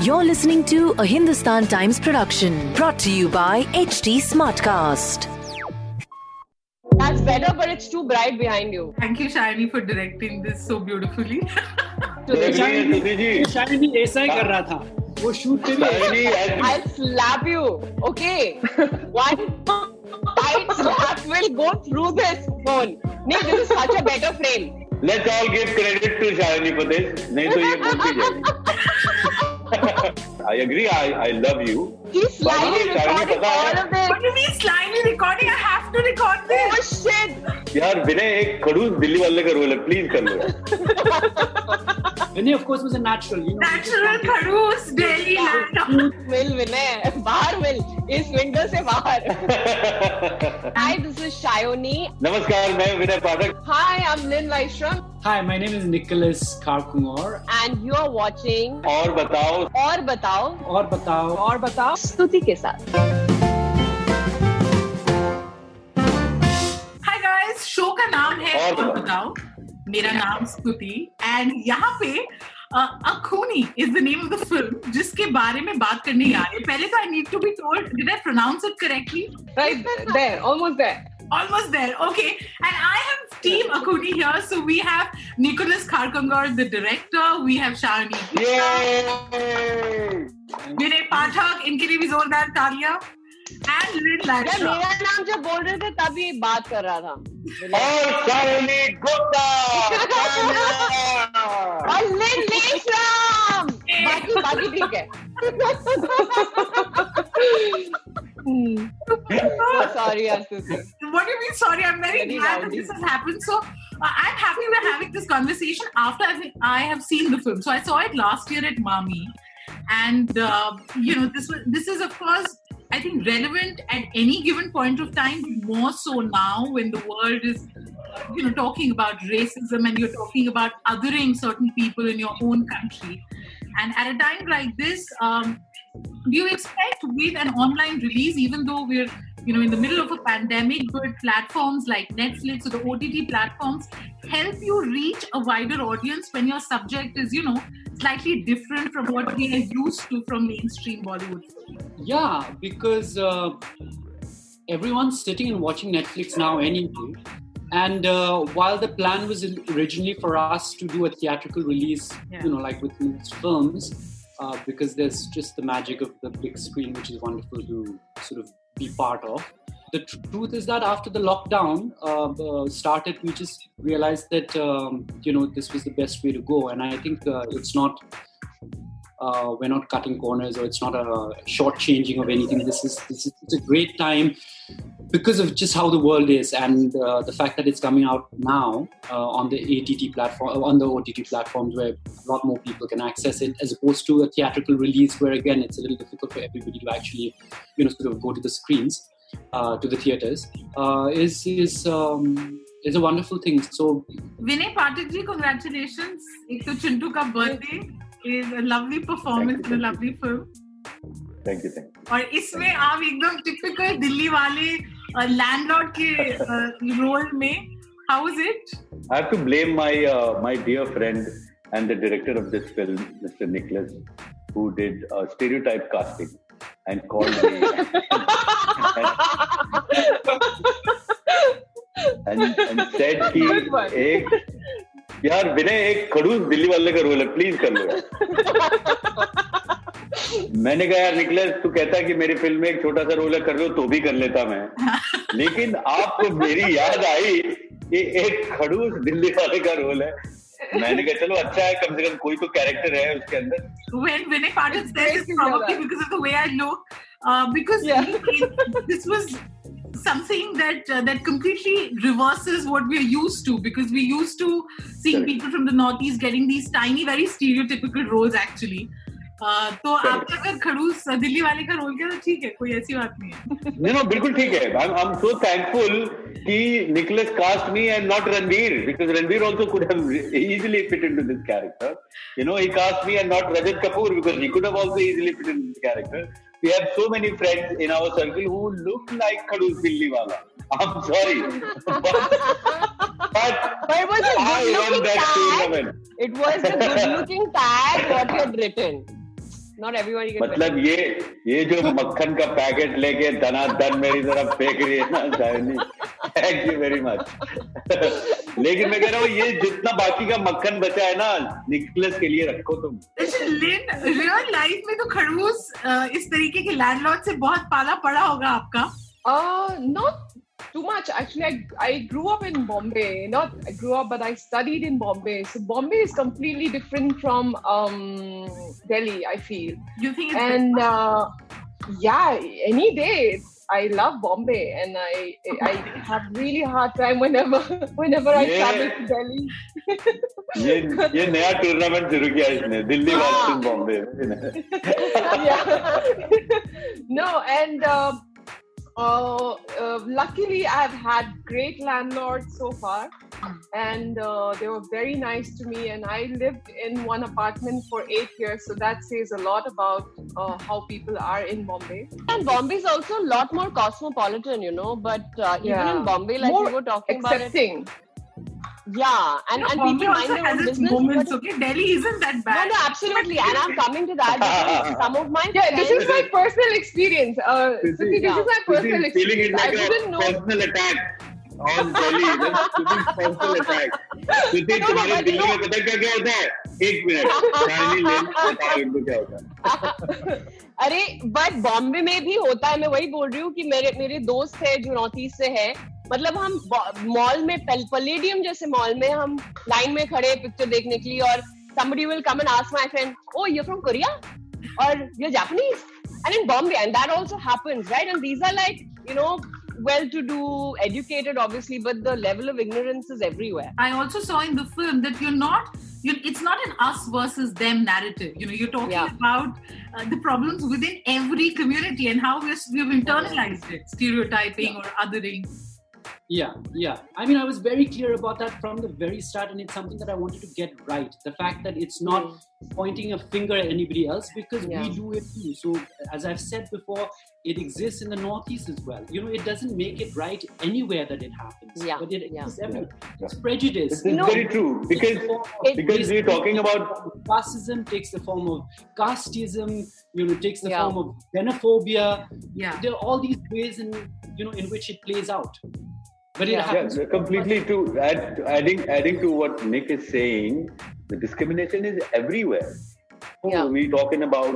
You're listening to a Hindustan Times production brought to you by HT Smartcast. That's better, but it's too bright behind you. Thank you, Shiny, for directing this so beautifully. I'll slap you. Okay. One वो shoot पे भी I slap you okay one tight slap will go through let's all give credit to Shalini Patel नहीं तो ये बोलती जाएगी। I agree. I, I love you. He's slyly recording all of this. What do you mean slyly recording? I have to record this. Oh shit. यार विनय एक खड़ूस दिल्ली वाले का रोल है प्लीज़ कर लो Vinay of course a natural natural खड़ूस दिल्ली मिल विनय बाहर मिल इस विंडो से बाहर हाय दिस इज़ शायोनी नमस्कार मैं Vinay Pathak hi I am Lin Laishram Hi my name is Nicholas Karkumar. And you're watching और बताओ। और बताओ। और बताओ और बताओ। स्तुति के साथ। Hi guys, शो का नाम है और और बताओ। मेरा नाम स्तुति। एंड यहाँ पे Akhuni is the name of the film जिसके बारे में बात करने आ रहे हैं। पहले तो I need to be told did I pronounce it correctly Right there, almost there. almost there. Okay. And I have Team Axone here. So we have Nicholas Kharkongor, the director. We have Shalini. Yay! Vinay Pathak, इनके लिए भी And Lin Laishram. Yeah, नाम naam बोल रहे थे तब ये बात कर रहा था. और Gupta. और Lin Laishram. Baki baki ठीक है. so sorry, What do you mean, sorry? I'm very, very glad rowdy. that this has happened. So, uh, I'm happy we're having this conversation after I have seen the film. So, I saw it last year at MAMI. And, uh, you know, this, was, this is, of course, I think relevant at any given point of time, more so now when the world is, you know, talking about racism and you're talking about othering certain people in your own country. And at a time like this, um, do you expect with an online release, even though we're you know in the middle of a pandemic, but platforms like Netflix or the OTT platforms help you reach a wider audience when your subject is you know slightly different from what we are used to from mainstream Bollywood? yeah because uh, everyone's sitting and watching Netflix now anyway and uh, while the plan was originally for us to do a theatrical release Yeah. you know like with most films uh, because there's just the magic of the big screen which is wonderful to sort of be part of. The tr- truth is that after the lockdown uh, uh, started we just realized that um, you know this was the best way to go. And i think uh, it's not uh, we're not cutting corners or it's not a short changing of anything. This is, this is it's a great time because of just how the world is and uh, the fact that it's coming out now uh, on the ATT platform, uh, on the OTT platforms where a lot more people can access it, as opposed to a theatrical release where again it's a little difficult for everybody to actually, you know, sort of go to the screens, uh, to the theaters. Uh, is is um, is a wonderful thing. So, Vinay Pathakji, congratulations! It's a ka birthday. A lovely performance in a lovely film. Thank you thank और इसमें आप एकदम typical Delhi वाले landlord के role में how is it you I have to blame my uh, my dear friend and the director of this film, Mr. Nicholas, who did uh, stereotype casting and called me and, and said कि Good एक यार विनय एक खड़ूस दिल्ली वाले का role है please कर लो मैंने कहा यार निकलस तू कहता कि मेरी फ़िल्म में एक छोटा सा रोल है कर लो तो भी कर लेता मैं। लेकिन आपको मेरी याद आई कि एक खड़ूस दिल्ली वाले का रोल है। मैंने कहा चलो अच्छा है कम से कम कोई तो कैरेक्टर है उसके अंदर। When it's Great to hear probably because of the way I look, uh, because Yeah. he- he- this was something that uh, that completely reverses what we're used to because we're used to seeing Correct. people from the northeast getting these tiny very stereotypical roles actually uh, तो आपने अगर खड़ूस दिल्ली वाले का role किया तो ठीक है कोई ऐसी बात नहीं है No, no, बिल्कुल ठीक है. I'm, I'm so thankful कि Nicholas cast me and not Ranveer because Ranveer also could have easily fit into this character. You know, he cast me and not Rajat Kapoor because he could have also easily fit into this character. We have so many friends in our circle who look like Khadus Dilliwala. I'm sorry, but, but But it was a good looking tag. It was a good looking tag what you had written. Not everybody can मतलब ये ये जो मक्खन का packet लेके धनाधन मेरी तरफ़ फेंक रही है ना Shayoni thank you very much लेकिन मैं कह रहा हूँ ये जितना बाकी का मक्खन बचा है ना निकलेस के लिए रखो तुम। रियल लाइफ में तो खरगोश इस तरीके के लैंडलॉर्ड से बहुत पाला पड़ा होगा आपका। Not too much actually I grow up in Bombay not I grow up but I studied in Bombay so Bombay is completely different from Delhi I feel and yeah any day I love Bombay, and I I have really hard time whenever whenever I Yeah. travel to Delhi. ये ये नया tournament शुरू किया इसने दिल्ली हाँ। Versus Bombay yeah. no, and um, uh, uh, luckily I've had great landlords so far, and uh, they were very nice to me. And I lived in one apartment for eight years, so that says a lot about uh, how people are in Bombay. And Bombay is also a lot more cosmopolitan, you know. But uh, even Yeah. in Bombay, like More we were talking about it, Accepting. Yeah, and, and Bombay people mind their own business. moments okay delhi isn't that bad no, no, absolutely, and I'm coming to that because some of my Yeah, friends, this is my personal experience. Uh, this, Suti, this is my personal feeling it experience. I like wouldn't a know. personal attack on Delhi personal attack Sudhi No, no, तुम्हारे but में पता क्या क्या होता है एक minute shiny लेन बताओ इनको क्या होता है अरे बट बॉम्बे में भी होता है मैं वही बोल रही हूँ कि मेरे मेरे दोस्त है जो नॉर्थ ईस्ट से है मतलब हम मॉल में पलेडियम जैसे मॉल में हम लाइन में खड़े पिक्चर देखने के लिए और somebody will come and ask my friend oh you're from korea or you're japanese and in bombay and that also happens right and these are like you know well to do educated obviously but the level of ignorance is everywhere I also saw in the film that you're not, you, it's not an us versus them narrative. You know, you're talking Yeah. about uh, the problems within every community and how we're, we've internalized it, stereotyping or othering. Yeah, yeah. I mean, I was very clear about that from the very start, and it's something that I wanted to get right. The fact that it's not mm. pointing a finger at anybody else because Yeah. we do it too. So, as I've said before, it exists in the Northeast as well. You know, it doesn't make it right anywhere that it happens, Yeah, but it yeah. exists everywhere. It's prejudice. This is very true because it- because we're talking about classism takes the form of casteism. You know, it takes the Yeah. form of xenophobia. Yeah. There are all these ways in you know in which it plays out. But it Yeah. happens. Yeah, completely to add, adding adding to what Nick is saying, the discrimination is everywhere. Oh, Yeah. We're talking about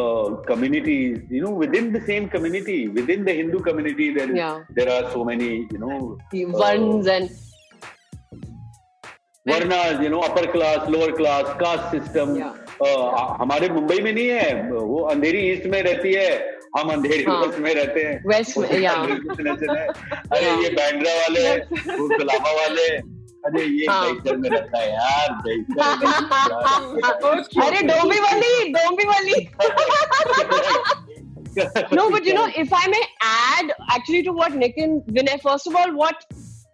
uh, communities, you know, within the same community, within the Hindu community, there is Yeah. there are so many, you know, the varns and varnas, you know, upper class, lower class, caste system. Yeah. Uh, हमारे मुंबई में नहीं है वो अंधेरी east में रहती है हम अंधेरी हाँ. वेस्ट में रहते हैं West में, है अरे ये बैंड्रा वाले वो कलामा वाले अरे ये हाँ. में रहता है यार अरे डोंबी वाली डोंबी वाली no, but you know, if I may add actually to what Nick and Vinay, first of all, what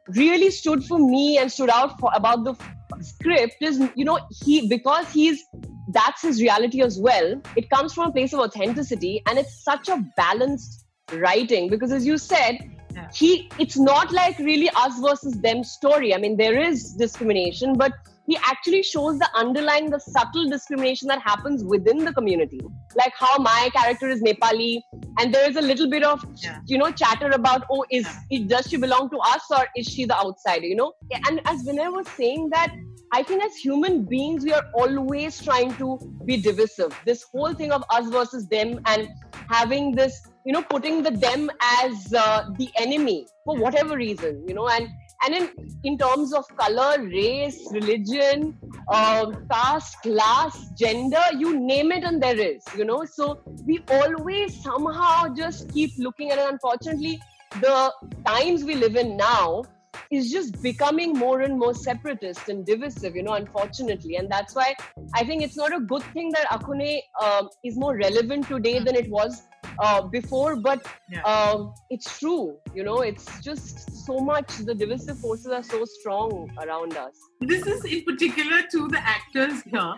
really stood for me and stood out for about the script is, you know, he because he's that's his reality as well. It comes from a place of authenticity, and it's such a balanced writing because, as you said, Yeah. he it's not like really us versus them story. I mean, there is discrimination, but he actually shows the underlying, the subtle discrimination that happens within the community. Like how my character is Nepali, and there is a little bit of, Yeah. you know, chatter about, oh, is it, does she belong to us or is she the outsider? You know, and as Vinay was saying that. I think as human beings, we are always trying to be divisive. This whole thing of us versus them and having this, you know, putting the them as uh, the enemy for whatever reason, you know, and and in in terms of color, race, religion, uh, caste, class, gender, you name it, and there is, you know. So we always somehow just keep looking at it. Unfortunately, the times we live in now is just becoming more and more separatist and divisive, you know, unfortunately. And that's why I think it's not a good thing that Axone um, is more relevant today than it was uh, before, but Yeah. um, it's true, you know, it's just so much, the divisive forces are so strong around us. this is in particular to the actors here. Uh,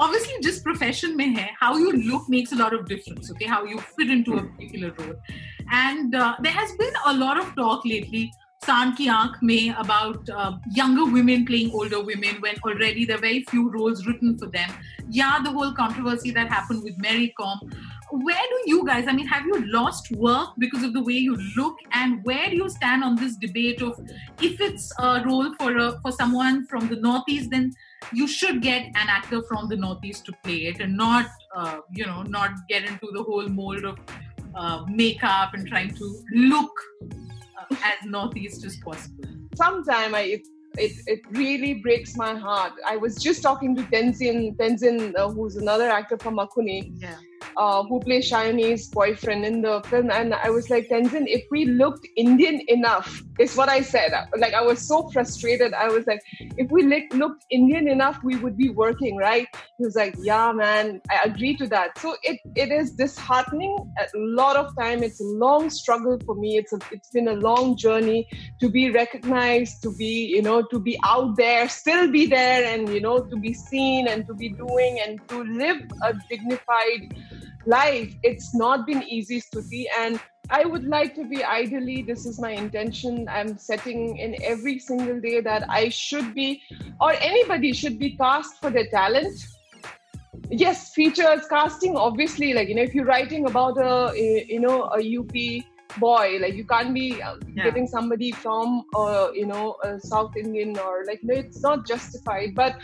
obviously, just profession mein hai, how you look makes a lot of difference. Okay, how you fit into a particular role, and uh, there has been a lot of talk lately. Saan ki aankh mein about uh, younger women playing older women when already there are very few roles written for them. Yeah, the whole controversy that happened with Mary Kom. Where do you guys, I mean, have you lost work because of the way you look? And where do you stand on this debate of if it's a role for a, for someone from the Northeast, then you should get an actor from the Northeast to play it and not, uh, you know, not get into the whole mold of uh, makeup and trying to look as Northeast as possible. sometime I it, it it really breaks my heart. I was just talking to Tenzin Tenzin, uh, who's another actor from Axone, Yeah. Uh, who plays Cheyonne's boyfriend in the film, and I was like, Tenzin, if we looked Indian enough, is what I said. Like I was so frustrated. I was like, if we look, looked Indian enough, we would be working, right? He was like, yeah, man, I agree to that. So it it is disheartening. A lot of time, it's a long struggle for me. It's a it's been a long journey to be recognized, to be you know, to be out there, still be there, and you know, to be seen and to be doing and to live a dignified life. It's not been easy, Stuti, and I would like to be ideally, this is my intention. I'm setting in every single day that I should be, or anybody should be cast for their talent. Yes, features, casting, obviously, like, you know, if you're writing about a, a you know, a UP boy, like, you can't be uh, Yeah. getting somebody from, uh, you know, a South Indian or like, no, it's not justified. But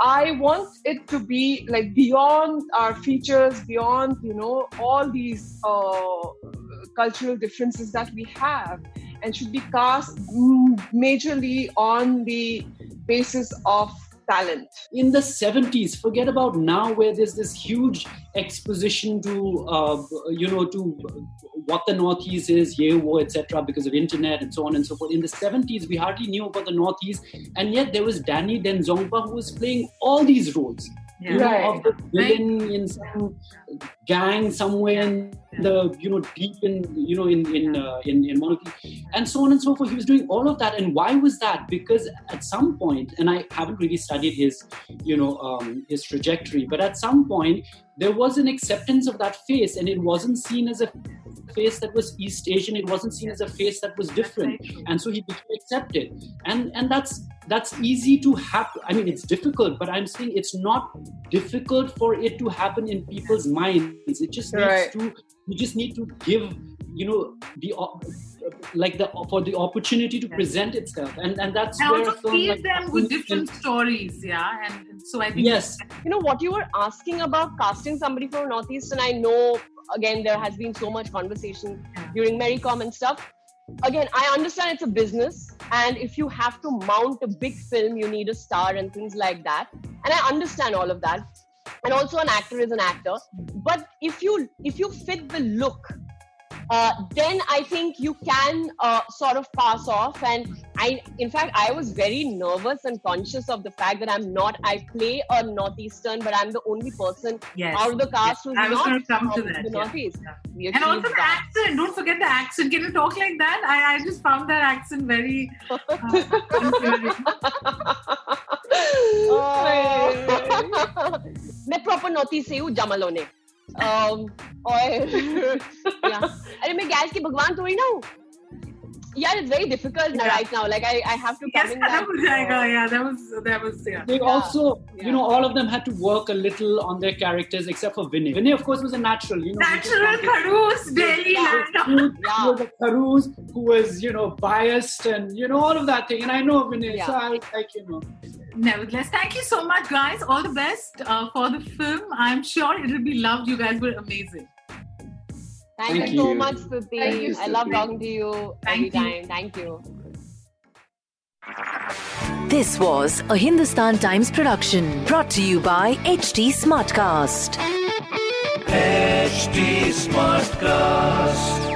I want it to be like beyond our features, beyond, you know, all these uh, cultural differences that we have and should be cast majorly on the basis of talent. in the 70s forget about now where there's this huge exposition to uh, you know to what the northeast is ye wo etc because of internet and so on and so forth in the 70s we hardly knew about the northeast and yet there was danny denzongpa who was playing all these roles Yeah. you know, Right. of the villain in some gang somewhere in the you know deep in you know in in uh, in, in monarchy and so on and so forth. He was doing all of that, and why was that? Because at some point, and I haven't really studied his you know um, his trajectory, but at some point there was an acceptance of that face, and it wasn't seen as a face that was East Asian. It wasn't seen as a face that was different, and so he became accepted. And and that's that's easy to happen. I mean, it's difficult, but I'm saying it's not difficult for it to happen in people's minds. It just needs Right. to. You just need to give you know the uh, like the for the opportunity to present itself, and and that's And where also feed like them with different can- stories, yeah. And and so I think Yes, you know what you were asking about casting somebody from northeast and i know again there has been so much conversation during Mary Kom and stuff. Again i understand it's a business and if you have to mount a big film you need a star and things like that. And i understand all of that and also an actor is an actor. But if you if you fit the look uh, then I think you can uh, sort of pass off. And I, in fact, I was very nervous and conscious of the fact that I'm not. I play a northeastern, but I'm the only person yes. out of the cast who's I was not going to come to from that. the yeah. northeast. Yeah. We And also achieved the that. accent. Don't forget the accent. Can you talk like that? I, I just found that accent very. Uh, endearing. Oh. मैं proper north east से हूँ जमलों ने um, और yeah. अरे मैं gas की भगवान थोड़ी ना हूँ यार it's very difficult Yeah. right now like I, I have to come yes, in खत्म that हो जाएगा. Yeah, that was that was yeah. they Yeah. also Yeah. you know all of them had to work a little on their characters except for Vinay. Vinay, of course, was a natural. You know, he just Natural wanted- Kharoos, Delhi Yeah. land. Yeah. He was a Karuz who was, you know, biased and you know all of that thing. And I know Vinay, so Yeah. I like you know. Nevertheless, thank you so much, guys. All the best uh, for the film. I'm sure it will be loved. You guys were amazing. Thank, Thank you so much, Stuti. Thank you, I love talking to you Thank every you. time. Thank you. This was a Hindustan Times production brought to you by HT Smartcast. HD Smartcast.